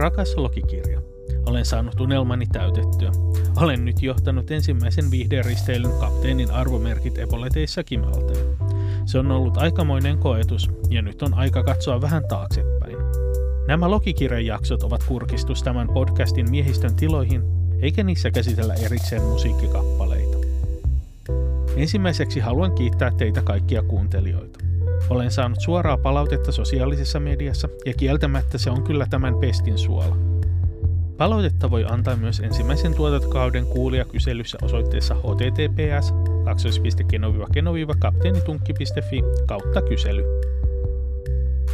Rakas logikirja. Olen saanut unelmani täytettyä. Olen nyt johtanut ensimmäisen viihderisteilyn kapteenin arvomerkit epoleteissa Kimalteen. Se on ollut aikamoinen koetus, ja nyt on aika katsoa vähän taaksepäin. Nämä logikirjan jaksot ovat kurkistus tämän podcastin miehistön tiloihin, eikä niissä käsitellä erikseen musiikkikappaleita. Ensimmäiseksi haluan kiittää teitä kaikkia kuuntelijoita. Olen saanut suoraa palautetta sosiaalisessa mediassa ja kieltämättä se on kyllä tämän pestin suola. Palautetta voi antaa myös ensimmäisen tuotantokauden kuulijakyselyssä osoitteessa https kapteenitunkki.fi kautta kysely.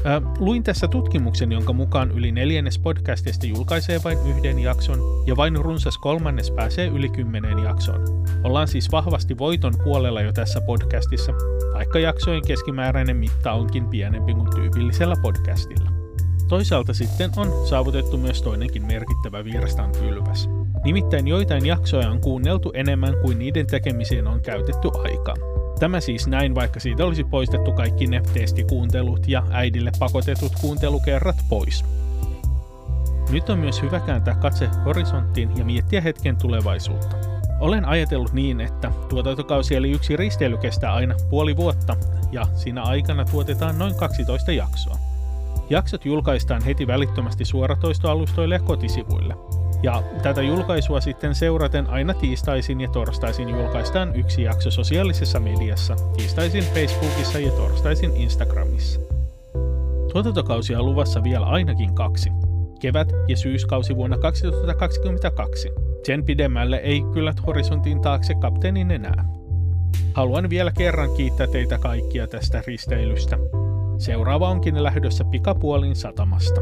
Ää, luin tässä tutkimuksen, jonka mukaan yli neljännes podcastista julkaisee vain yhden jakson ja vain runsas kolmannes pääsee yli kymmeneen jaksoon. Ollaan siis vahvasti voiton puolella jo tässä podcastissa, vaikka jaksojen keskimääräinen mitta onkin pienempi kuin tyypillisellä podcastilla. Toisaalta sitten on saavutettu myös toinenkin merkittävä virastan pylväs. Nimittäin joitain jaksoja on kuunneltu enemmän kuin niiden tekemiseen on käytetty aikaa. Tämä siis näin, vaikka siitä olisi poistettu kaikki ne testikuuntelut ja äidille pakotetut kuuntelukerrat pois. Nyt on myös hyvä kääntää katse horisonttiin ja miettiä hetken tulevaisuutta. Olen ajatellut niin, että tuotantokausi eli yksi risteily kestää aina puoli vuotta ja siinä aikana tuotetaan noin 12 jaksoa. Jaksot julkaistaan heti välittömästi suoratoistoalustoille ja kotisivuille. Ja tätä julkaisua sitten seuraten aina tiistaisin ja torstaisin julkaistaan yksi jakso sosiaalisessa mediassa, tiistaisin Facebookissa ja torstaisin Instagramissa. Tuotantokausia on luvassa vielä ainakin kaksi. Kevät- ja syyskausi vuonna 2022. Sen pidemmälle ei kyllä horisontin taakse kapteenin enää. Haluan vielä kerran kiittää teitä kaikkia tästä risteilystä. Seuraava onkin lähdössä pikapuolin satamasta.